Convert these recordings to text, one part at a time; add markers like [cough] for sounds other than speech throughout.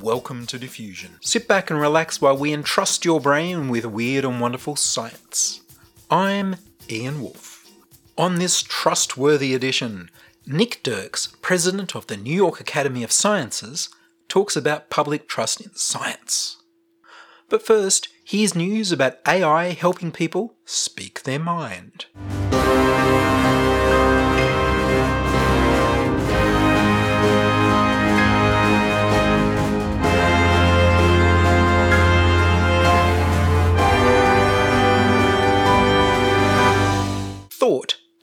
welcome to Diffusion. Sit back and relax while we entrust your brain with weird and wonderful science. I'm Ian Woolf. On this trustworthy edition, Nick Dirks, president of the New York Academy of Sciences, talks about public trust in science. But first, here's news about AI helping people speak their mind.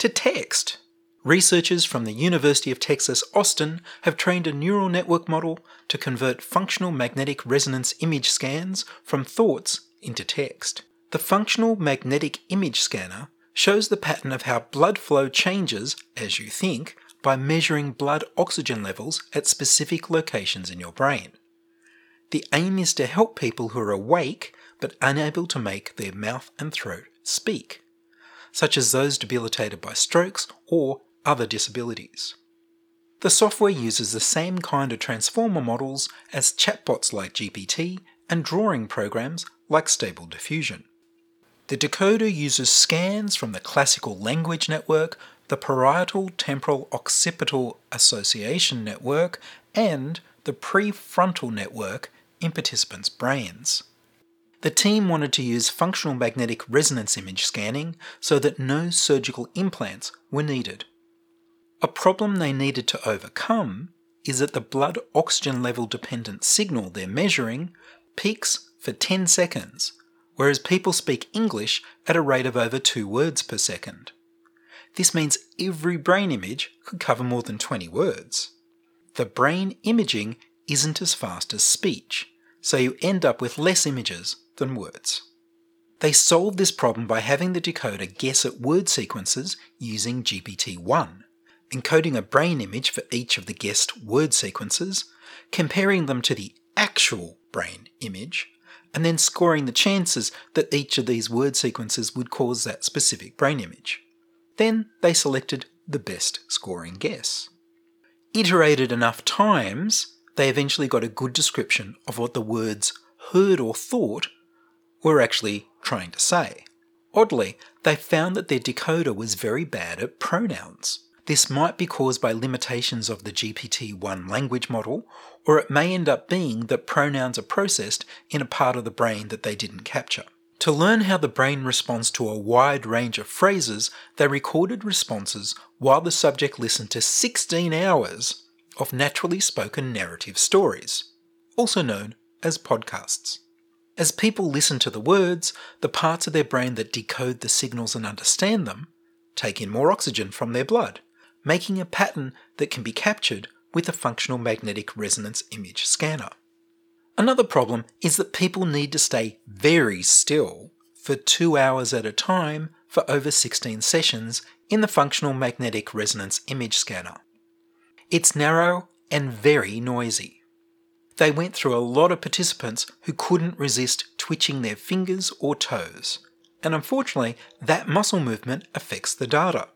To text. Researchers from the University of Texas Austin have trained a neural network model to convert functional magnetic resonance image scans from thoughts into text. The functional magnetic image scanner shows the pattern of how blood flow changes as you think by measuring blood oxygen levels at specific locations in your brain. The aim is to help people who are awake but unable to make their mouth and throat speak such as those debilitated by strokes or other disabilities. The software uses the same kind of transformer models as chatbots like GPT and drawing programs like Stable Diffusion. The decoder uses scans from the classical language network, the parietal temporal occipital association network, and the prefrontal network in participants' brains. The team wanted to use functional magnetic resonance image scanning so that no surgical implants were needed. A problem they needed to overcome is that the blood oxygen level dependent signal they're measuring peaks for 10 seconds, whereas people speak English at a rate of over 2 words per second. This means every brain image could cover more than 20 words. The brain imaging isn't as fast as speech, so you end up with less images than words. They solved this problem by having the decoder guess at word sequences using GPT 1, encoding a brain image for each of the guessed word sequences, comparing them to the actual brain image, and then scoring the chances that each of these word sequences would cause that specific brain image. Then they selected the best scoring guess. Iterated enough times, they eventually got a good description of what the words heard or thought were actually trying to say. Oddly, they found that their decoder was very bad at pronouns. This might be caused by limitations of the GPT 1 language model, or it may end up being that pronouns are processed in a part of the brain that they didn't capture. To learn how the brain responds to a wide range of phrases, they recorded responses while the subject listened to 16 hours of naturally spoken narrative stories, also known as podcasts. As people listen to the words, the parts of their brain that decode the signals and understand them take in more oxygen from their blood, making a pattern that can be captured with a functional magnetic resonance image scanner. Another problem is that people need to stay very still for two hours at a time for over 16 sessions in the functional magnetic resonance image scanner. It's narrow and very noisy. They went through a lot of participants who couldn't resist twitching their fingers or toes, and unfortunately, that muscle movement affects the data.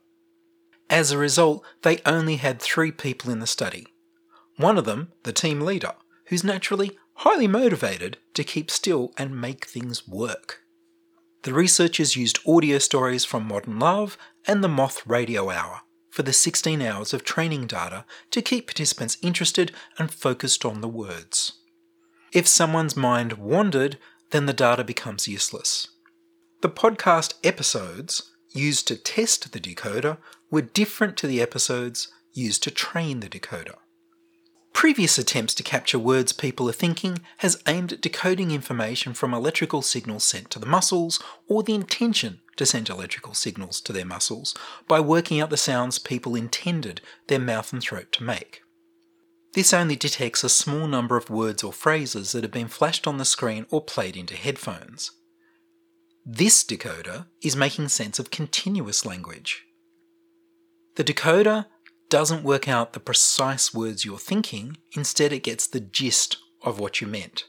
As a result, they only had three people in the study. One of them, the team leader, who's naturally highly motivated to keep still and make things work. The researchers used audio stories from Modern Love and the Moth Radio Hour for the 16 hours of training data to keep participants interested and focused on the words. If someone's mind wandered, then the data becomes useless. The podcast episodes used to test the decoder were different to the episodes used to train the decoder. Previous attempts to capture words people are thinking has aimed at decoding information from electrical signals sent to the muscles or the intention to send electrical signals to their muscles by working out the sounds people intended their mouth and throat to make. This only detects a small number of words or phrases that have been flashed on the screen or played into headphones. This decoder is making sense of continuous language. The decoder doesn't work out the precise words you're thinking, instead, it gets the gist of what you meant.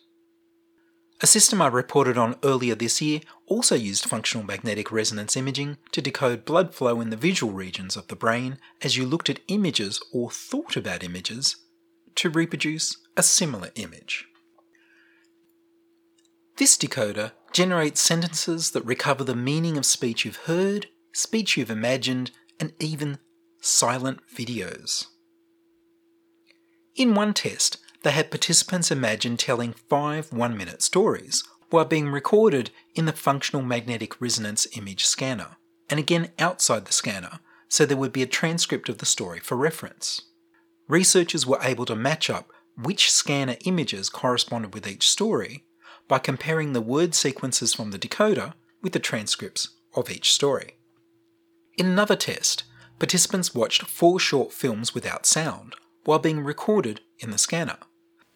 A system I reported on earlier this year also used functional magnetic resonance imaging to decode blood flow in the visual regions of the brain as you looked at images or thought about images to reproduce a similar image. This decoder generates sentences that recover the meaning of speech you've heard, speech you've imagined, and even silent videos. In one test, they had participants imagine telling five one minute stories while being recorded in the functional magnetic resonance image scanner, and again outside the scanner, so there would be a transcript of the story for reference. Researchers were able to match up which scanner images corresponded with each story by comparing the word sequences from the decoder with the transcripts of each story. In another test, participants watched four short films without sound while being recorded in the scanner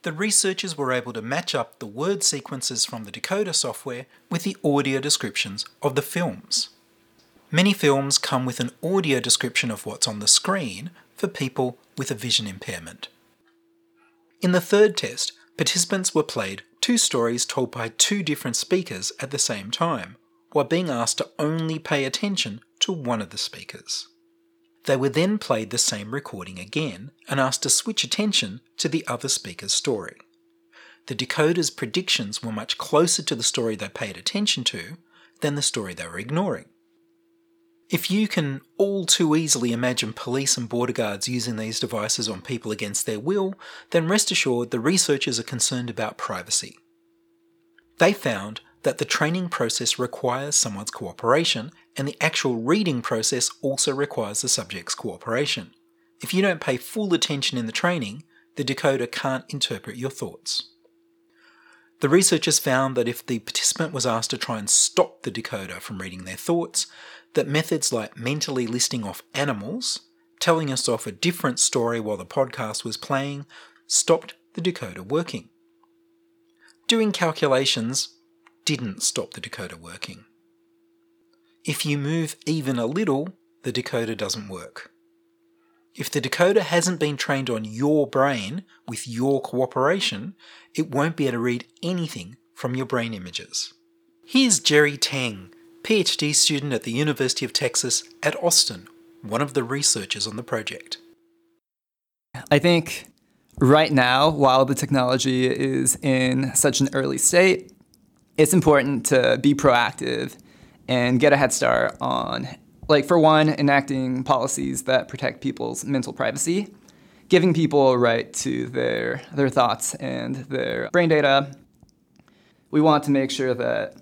the researchers were able to match up the word sequences from the decoder software with the audio descriptions of the films. Many films come with an audio description of what's on the screen for people with a vision impairment. In the third test, participants were played two stories told by two different speakers at the same time, while being asked to only pay attention to one of the speakers. They were then played the same recording again and asked to switch attention to the other speaker's story. The decoder's predictions were much closer to the story they paid attention to than the story they were ignoring. If you can all too easily imagine police and border guards using these devices on people against their will, then rest assured the researchers are concerned about privacy. They found that the training process requires someone's cooperation and the actual reading process also requires the subject's cooperation. If you don't pay full attention in the training, the decoder can't interpret your thoughts. The researchers found that if the participant was asked to try and stop the decoder from reading their thoughts, that methods like mentally listing off animals, telling us off a different story while the podcast was playing, stopped the decoder working. Doing calculations didn't stop the decoder working. If you move even a little, the decoder doesn't work. If the decoder hasn't been trained on your brain with your cooperation, it won't be able to read anything from your brain images. Here's Jerry Tang, PhD student at the University of Texas at Austin, one of the researchers on the project. I think right now, while the technology is in such an early state, it's important to be proactive and get a head start on, like, for one, enacting policies that protect people's mental privacy, giving people a right to their, their thoughts and their brain data. We want to make sure that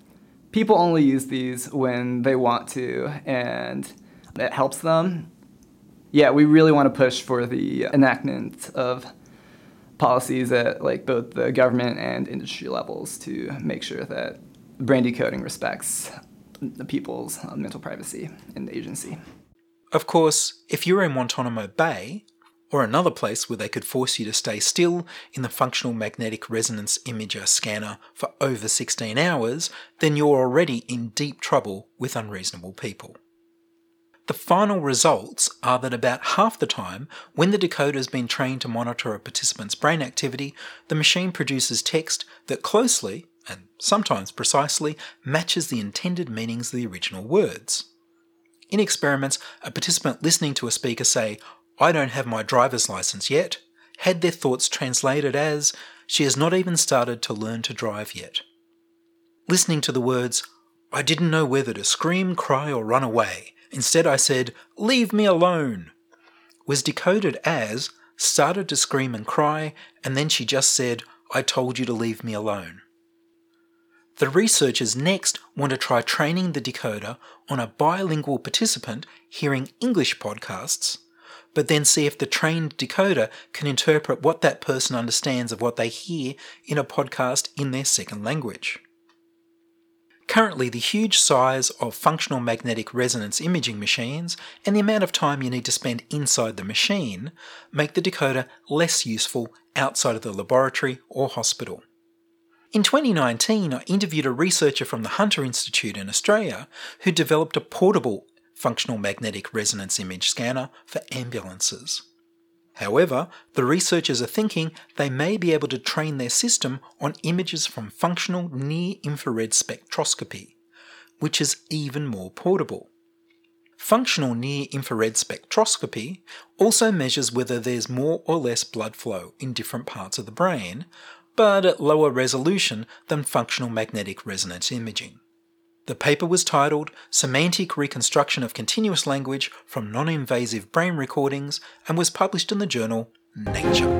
people only use these when they want to and it helps them. Yeah, we really want to push for the enactment of policies at like both the government and industry levels to make sure that brain decoding respects the people's uh, mental privacy and agency. Of course, if you're in Guantanamo Bay, or another place where they could force you to stay still in the functional magnetic resonance imager scanner for over 16 hours, then you're already in deep trouble with unreasonable people. The final results are that about half the time, when the decoder has been trained to monitor a participant's brain activity, the machine produces text that closely, and sometimes precisely, matches the intended meanings of the original words. In experiments, a participant listening to a speaker say, I don't have my driver's license yet, had their thoughts translated as, she has not even started to learn to drive yet. Listening to the words, I didn't know whether to scream, cry, or run away. Instead, I said, Leave me alone, was decoded as, started to scream and cry, and then she just said, I told you to leave me alone. The researchers next want to try training the decoder on a bilingual participant hearing English podcasts, but then see if the trained decoder can interpret what that person understands of what they hear in a podcast in their second language. Currently, the huge size of functional magnetic resonance imaging machines and the amount of time you need to spend inside the machine make the decoder less useful outside of the laboratory or hospital. In 2019, I interviewed a researcher from the Hunter Institute in Australia who developed a portable functional magnetic resonance image scanner for ambulances. However, the researchers are thinking they may be able to train their system on images from functional near infrared spectroscopy, which is even more portable. Functional near infrared spectroscopy also measures whether there's more or less blood flow in different parts of the brain, but at lower resolution than functional magnetic resonance imaging. The paper was titled Semantic Reconstruction of Continuous Language from Non Invasive Brain Recordings and was published in the journal Nature.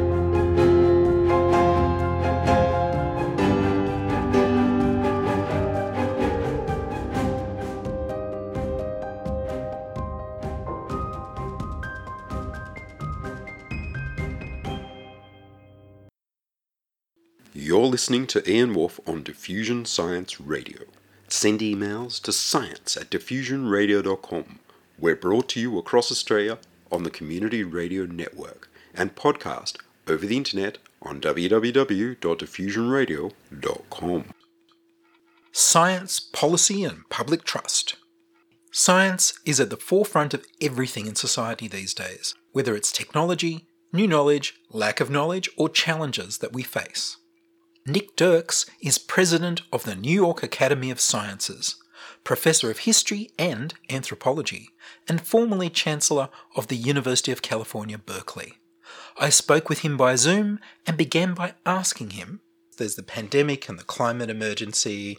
You're listening to Ian Woolf on Diffusion Science Radio. Send emails to science at diffusionradio.com. We're brought to you across Australia on the Community Radio Network and podcast over the internet on www.diffusionradio.com. Science, policy, and public trust. Science is at the forefront of everything in society these days, whether it's technology, new knowledge, lack of knowledge, or challenges that we face. Nick Dirks is president of the New York Academy of Sciences, professor of history and anthropology, and formerly chancellor of the University of California, Berkeley. I spoke with him by Zoom and began by asking him there's the pandemic and the climate emergency,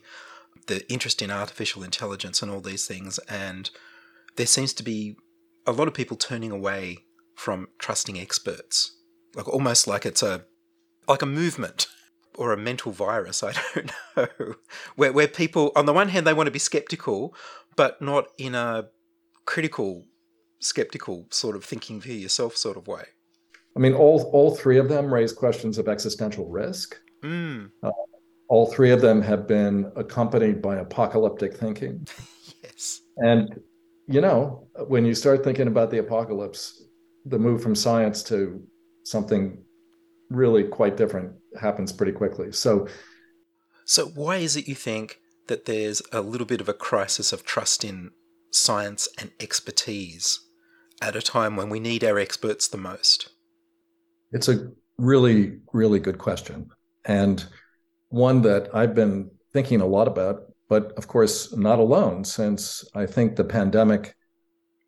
the interest in artificial intelligence, and all these things, and there seems to be a lot of people turning away from trusting experts, like almost like it's a like a movement or a mental virus, I [laughs] don't know, where, where people, on the one hand, they want to be skeptical, but not in a critical, skeptical sort of thinking for yourself sort of way. I mean, all, all three of them raise questions of existential risk. Mm. Uh, all three of them have been accompanied by apocalyptic thinking. [laughs] yes. And, you know, when you start thinking about the apocalypse, the move from science to something really quite different happens pretty quickly. So, so why is it you think that there's a little bit of a crisis of trust in science and expertise at a time when we need our experts the most? It's a really, really good question. And one that I've been thinking a lot about, but of course, not alone, since I think the pandemic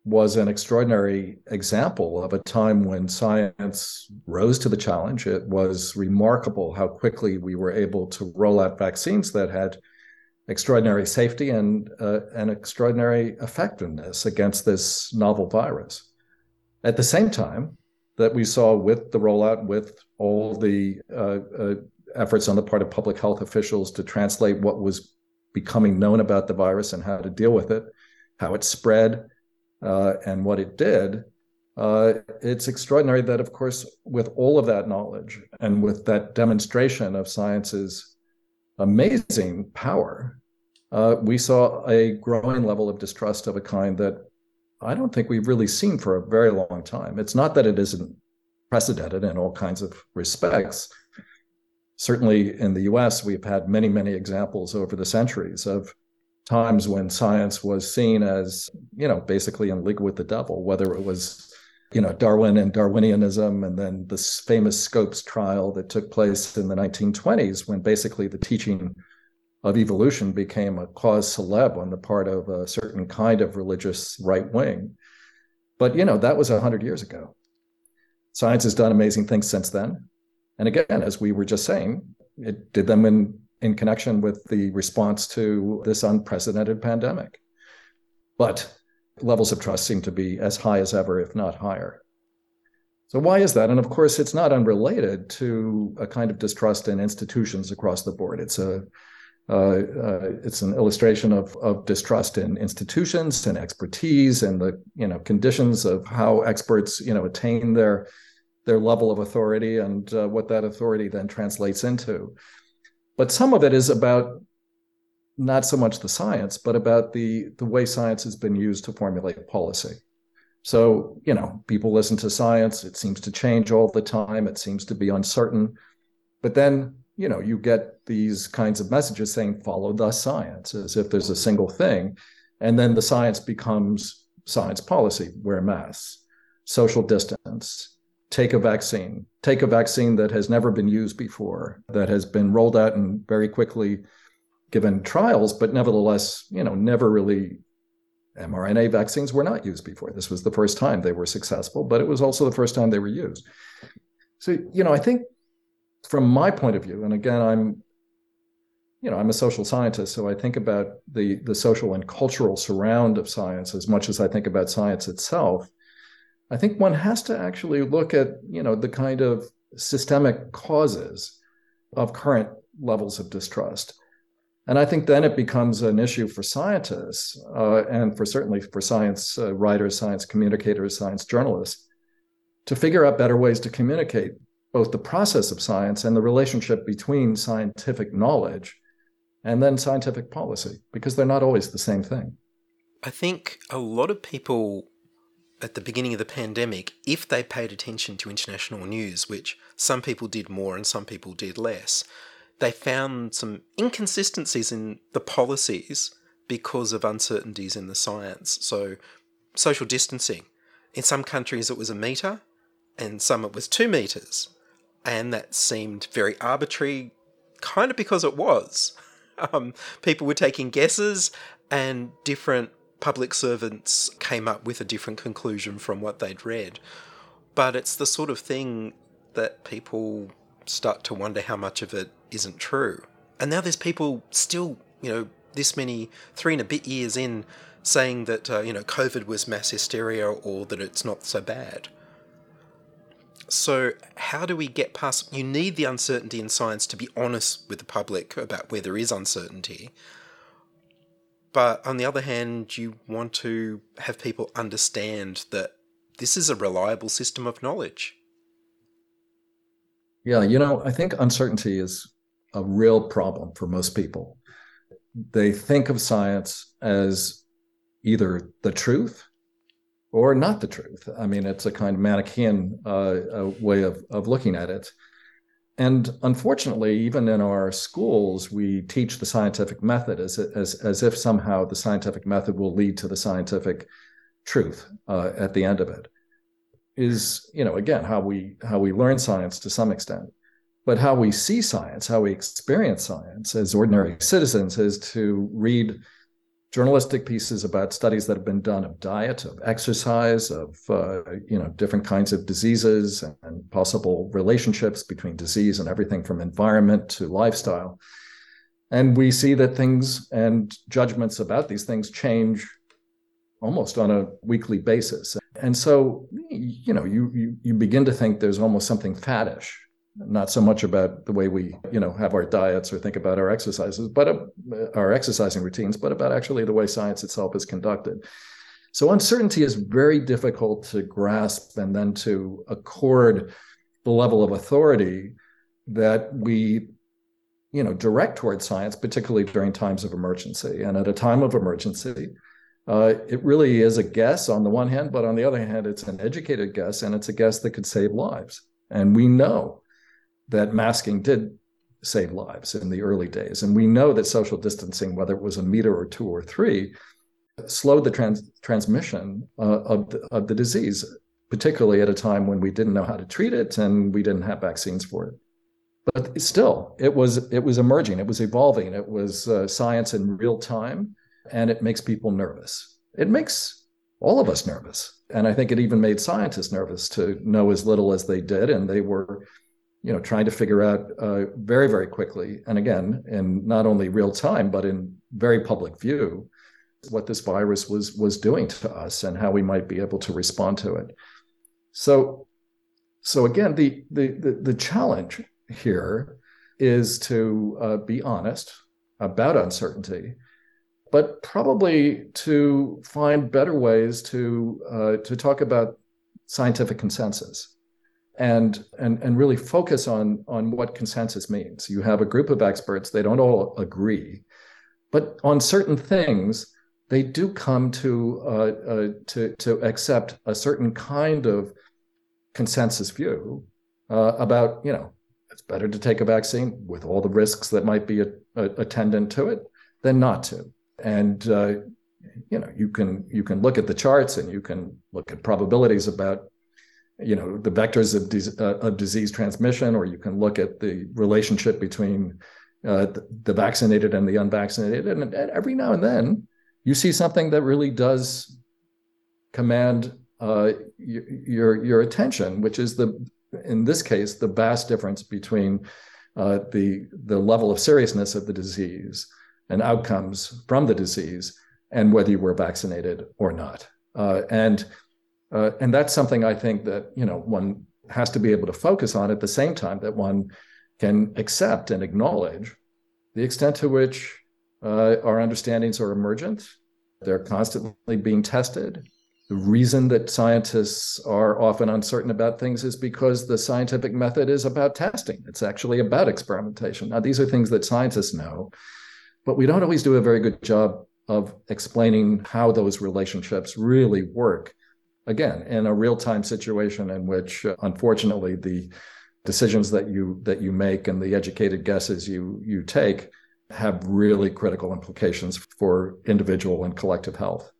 was an extraordinary example of a time when science rose to the challenge. It was remarkable how quickly we were able to roll out vaccines that had extraordinary safety and uh, an extraordinary effectiveness against this novel virus. At the same time, that we saw with the rollout, with all the uh, uh, efforts on the part of public health officials to translate what was becoming known about the virus and how to deal with it, how it spread, uh, and what it did, uh, it's extraordinary that, of course, with all of that knowledge and with that demonstration of science's amazing power, uh, we saw a growing level of distrust of a kind that I don't think we've really seen for a very long time. It's not that it isn't precedented in all kinds of respects. Certainly in the US, we've had many, many examples over the centuries of times when science was seen as, you know, basically in league with the devil, whether it was, you know, Darwin and Darwinianism, and then this famous Scopes trial that took place in the 1920s, when basically the teaching of evolution became a cause celeb on the part of a certain kind of religious right wing. But, you know, that was 100 years ago. Science has done amazing things since then. And again, as we were just saying, it did them in in connection with the response to this unprecedented pandemic. But levels of trust seem to be as high as ever, if not higher. So, why is that? And of course, it's not unrelated to a kind of distrust in institutions across the board. It's a uh, uh, it's an illustration of, of distrust in institutions and expertise and the you know conditions of how experts you know attain their their level of authority and uh, what that authority then translates into. But some of it is about not so much the science, but about the the way science has been used to formulate policy. So, you know, people listen to science, it seems to change all the time, it seems to be uncertain. But then, you know, you get these kinds of messages saying follow the science as if there's a single thing. And then the science becomes science policy, wear masks, social distance, take a vaccine, take a vaccine that has never been used before, that has been rolled out and very quickly given trials, but nevertheless, you know, never really mRNA vaccines were not used before. This was the first time they were successful, but it was also the first time they were used. So, you know, I think from my point of view, and again, I'm, you know, I'm a social scientist, so I think about the the social and cultural surround of science as much as I think about science itself. I think one has to actually look at, you know, the kind of systemic causes of current levels of distrust and I think then it becomes an issue for scientists uh, and for certainly for science uh, writers, science communicators, science journalists to figure out better ways to communicate both the process of science and the relationship between scientific knowledge and then scientific policy, because they're not always the same thing. I think a lot of people at the beginning of the pandemic, if they paid attention to international news, which some people did more and some people did less, they found some inconsistencies in the policies because of uncertainties in the science. So, social distancing. In some countries, it was a metre, and some it was two metres. And that seemed very arbitrary, kind of because it was. [laughs] Um, people were taking guesses, and different public servants came up with a different conclusion from what they'd read. But it's the sort of thing that people start to wonder how much of it isn't true. And now there's people still, you know, this many, three and a bit years in, saying that, uh, you know, COVID was mass hysteria or that it's not so bad. So, how do we get past? You need the uncertainty in science to be honest with the public about where there is uncertainty. But on the other hand, you want to have people understand that this is a reliable system of knowledge. Yeah, you know, I think uncertainty is a real problem for most people. They think of science as either the truth or not the truth. I mean, it's a kind of Manichaean uh, way of, of looking at it. And unfortunately, even in our schools, we teach the scientific method as, as, as if somehow the scientific method will lead to the scientific truth uh, at the end of it. Is you know again how we how we learn science to some extent. But how we see science how we experience science as ordinary citizens is to read journalistic pieces about studies that have been done of diet of exercise of uh, you know different kinds of diseases and possible relationships between disease and everything from environment to lifestyle and we see that things and judgments about these things change almost on a weekly basis. And so, you know, you, you, you begin to think there's almost something faddish, not so much about the way we, you know, have our diets or think about our exercises, but uh, our exercising routines, but about actually the way science itself is conducted. So uncertainty is very difficult to grasp and then to accord the level of authority that we you know direct towards science particularly during times of emergency and at a time of emergency uh, it really is a guess on the one hand, but on the other hand, it's an educated guess and it's a guess that could save lives. And we know that masking did save lives in the early days. And we know that social distancing, whether it was a meter or two or three, slowed the trans- transmission uh, of, the, of the disease, particularly at a time when we didn't know how to treat it and we didn't have vaccines for it. But still, it was it was emerging, it was evolving, it was uh, science in real time and it makes people nervous. It makes all of us nervous. And I think it even made scientists nervous to know as little as they did. And they were, you know, trying to figure out uh, very, very quickly, and again, in not only real time, but in very public view, what this virus was was doing to us and how we might be able to respond to it. So, so again, the the the, the challenge here is to uh, be honest about uncertainty but probably to find better ways to uh, to talk about scientific consensus and and and really focus on on what consensus means. You have a group of experts; they don't all agree, But on certain things, they do come to uh, uh, to to accept a certain kind of consensus view uh, about you know it's better to take a vaccine with all the risks that might be a, a, attendant to it than not to. And uh, you know you can you can look at the charts and you can look at probabilities about you know the vectors of, uh, of disease transmission, or you can look at the relationship between uh, the, vaccinated and the unvaccinated. And, and, every now and then, you see something that really does command uh, your your attention, which is the in this case the vast difference between uh, the the level of seriousness of the disease and outcomes from the disease and whether you were vaccinated or not. Uh, and uh, and that's something I think that you know one has to be able to focus on at the same time that one can accept and acknowledge the extent to which uh, our understandings are emergent. They're constantly being tested. The reason that scientists are often uncertain about things is because the scientific method is about testing. It's actually about experimentation. Now, these are things that scientists know, but we don't always do a very good job of explaining how those relationships really work. Again, in a real-time situation in which, uh, unfortunately, the decisions that you that you make and the educated guesses you you take have really critical implications for individual and collective health.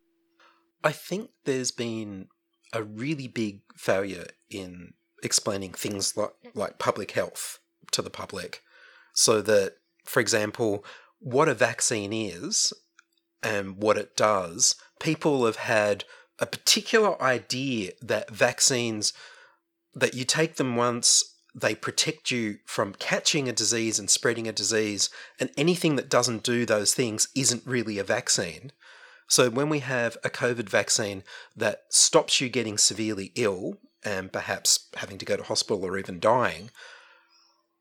I think there's been a really big failure in explaining things like like public health to the public so that for example what a vaccine is and what it does, people have had a particular idea that vaccines, that you take them once, they protect you from catching a disease and spreading a disease, and anything that doesn't do those things isn't really a vaccine. So when we have a COVID vaccine that stops you getting severely ill and perhaps having to go to hospital or even dying,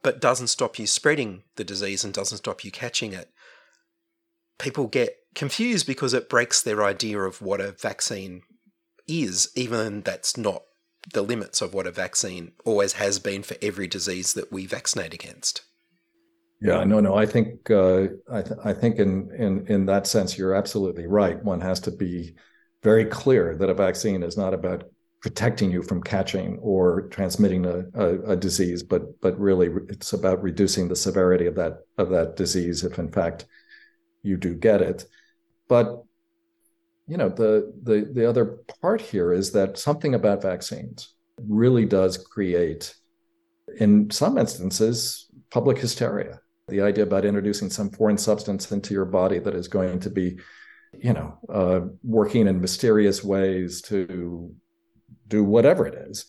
but doesn't stop you spreading the disease and doesn't stop you catching it, people get confused because it breaks their idea of what a vaccine is, even that's not the limits of what a vaccine always has been for every disease that we vaccinate against. Yeah, no, no. I think uh, I, th- I think in in in that sense, you're absolutely right. One has to be very clear that a vaccine is not about protecting you from catching or transmitting a, a, a disease, but but really it's about reducing the severity of that of that disease if in fact you do get it. But you know, the the the other part here is that something about vaccines really does create, in some instances, public hysteria. The idea about introducing some foreign substance into your body that is going to be, you know, uh, working in mysterious ways to do whatever it is,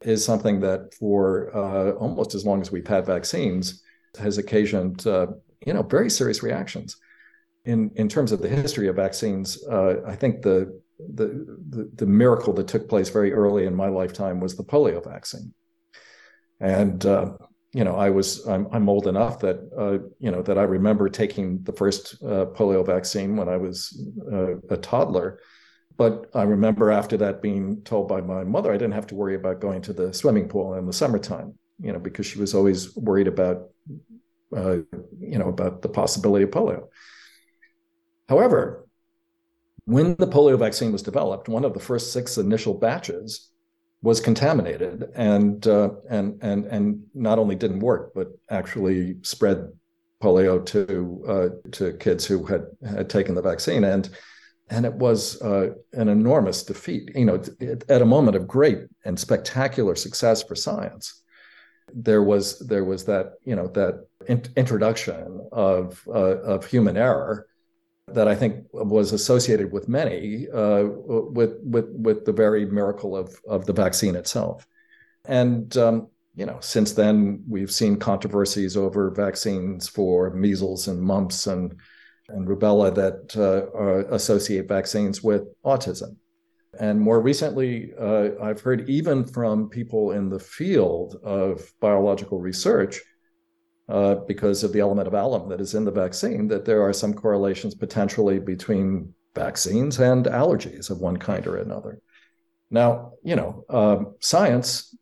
is something that for uh, almost as long as we've had vaccines has occasioned, uh, you know, very serious reactions in in terms of the history of vaccines, uh, I think the, the, the the miracle that took place very early in my lifetime was the polio vaccine, and uh, you know I was I'm, I'm old enough that uh, you know that I remember taking the first uh, polio vaccine when I was uh, a toddler, but I remember after that being told by my mother I didn't have to worry about going to the swimming pool in the summertime, you know, because she was always worried about uh, you know about the possibility of polio. However, when the polio vaccine was developed, one of the first six initial batches was contaminated and uh, and and and not only didn't work, but actually spread polio to uh, to kids who had had taken the vaccine and and it was uh, an enormous defeat. You know, at a moment of great and spectacular success for science, there was there was that you know that in- introduction of uh, of human error that I think was associated with many uh, with with with the very miracle of of the vaccine itself. And um, you know, since then we've seen controversies over vaccines for measles and mumps and and rubella that uh, associate vaccines with autism. And more recently, uh, I've heard even from people in the field of biological research uh, because of the element of alum that is in the vaccine, that there are some correlations potentially between vaccines and allergies of one kind or another. Now, you know, um, science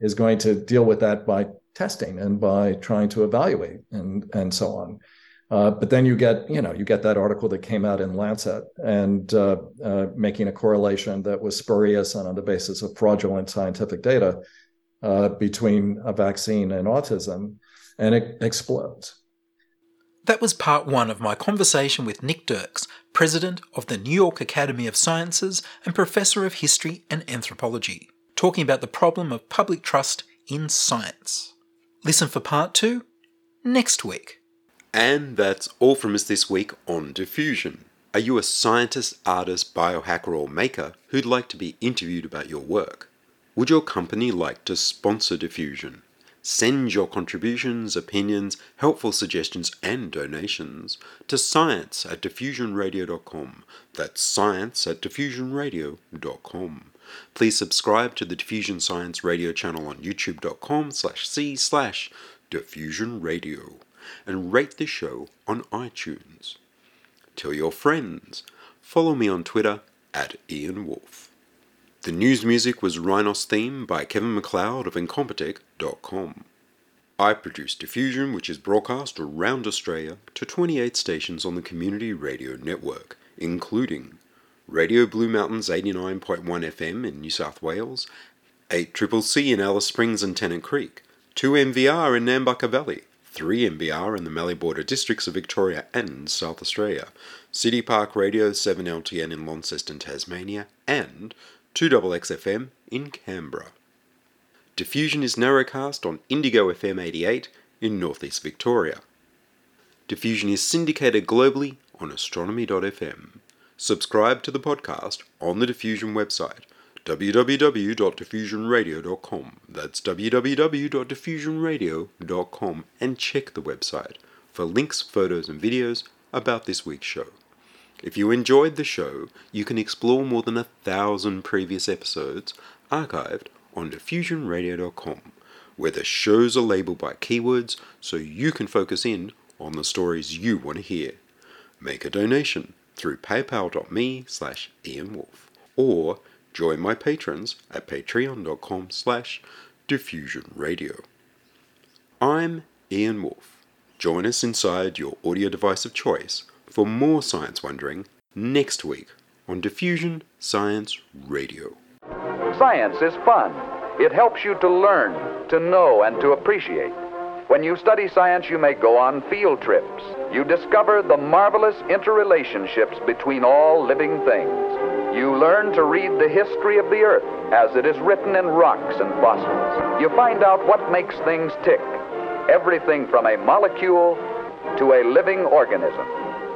is going to deal with that by testing and by trying to evaluate and, and so on. Uh, but then you get, you know, you get that article that came out in Lancet and uh, uh, making a correlation that was spurious and on the basis of fraudulent scientific data uh, between a vaccine and autism, and it explodes. That was part one of my conversation with Nick Dirks, president of the New York Academy of Sciences and professor of history and anthropology, talking about the problem of public trust in science. Listen for part two next week. And that's all from us this week on Diffusion. Are you a scientist, artist, biohacker, or maker who'd like to be interviewed about your work? Would your company like to sponsor Diffusion? Send your contributions, opinions, helpful suggestions, and donations to science at diffusionradio.com. That's science at diffusionradio.com. Please subscribe to the Diffusion Science Radio channel on youtube.com slash c slash diffusionradio and rate the show on iTunes. Tell your friends. Follow me on Twitter at Ian Woolf. The news music was Rhinos theme by Kevin MacLeod of Incompetech.com. I produce Diffusion, which is broadcast around Australia to 28 stations on the Community Radio Network, including Radio Blue Mountains 89.1 FM in New South Wales, 8 Triple C in Alice Springs and Tennant Creek, 2 MVR in Nambucca Valley, 3 MBR in the Mallee Border districts of Victoria and South Australia, City Park Radio 7LTN in Launceston, Tasmania, and 2XXFM in Canberra. Diffusion is narrowcast on Indigo FM 88 in northeast Victoria. Diffusion is syndicated globally on astronomy.fm. Subscribe to the podcast on the Diffusion website www.diffusionradio.com. That's www.diffusionradio.com and check the website for links, photos, and videos about this week's show. If you enjoyed the show, you can explore more than a thousand previous episodes archived on diffusionradio.com, where the shows are labeled by keywords so you can focus in on the stories you want to hear. Make a donation through paypal.me slash ianwolf or Join my patrons at patreon.com slash diffusionradio. I'm Ian Woolf. Join us inside your audio device of choice for more science wondering next week on Diffusion Science Radio. Science is fun. It helps you to learn, to know, and to appreciate. When you study science, you may go on field trips. You discover the marvelous interrelationships between all living things. You learn to read the history of the earth as it is written in rocks and fossils. You find out what makes things tick. Everything from a molecule to a living organism.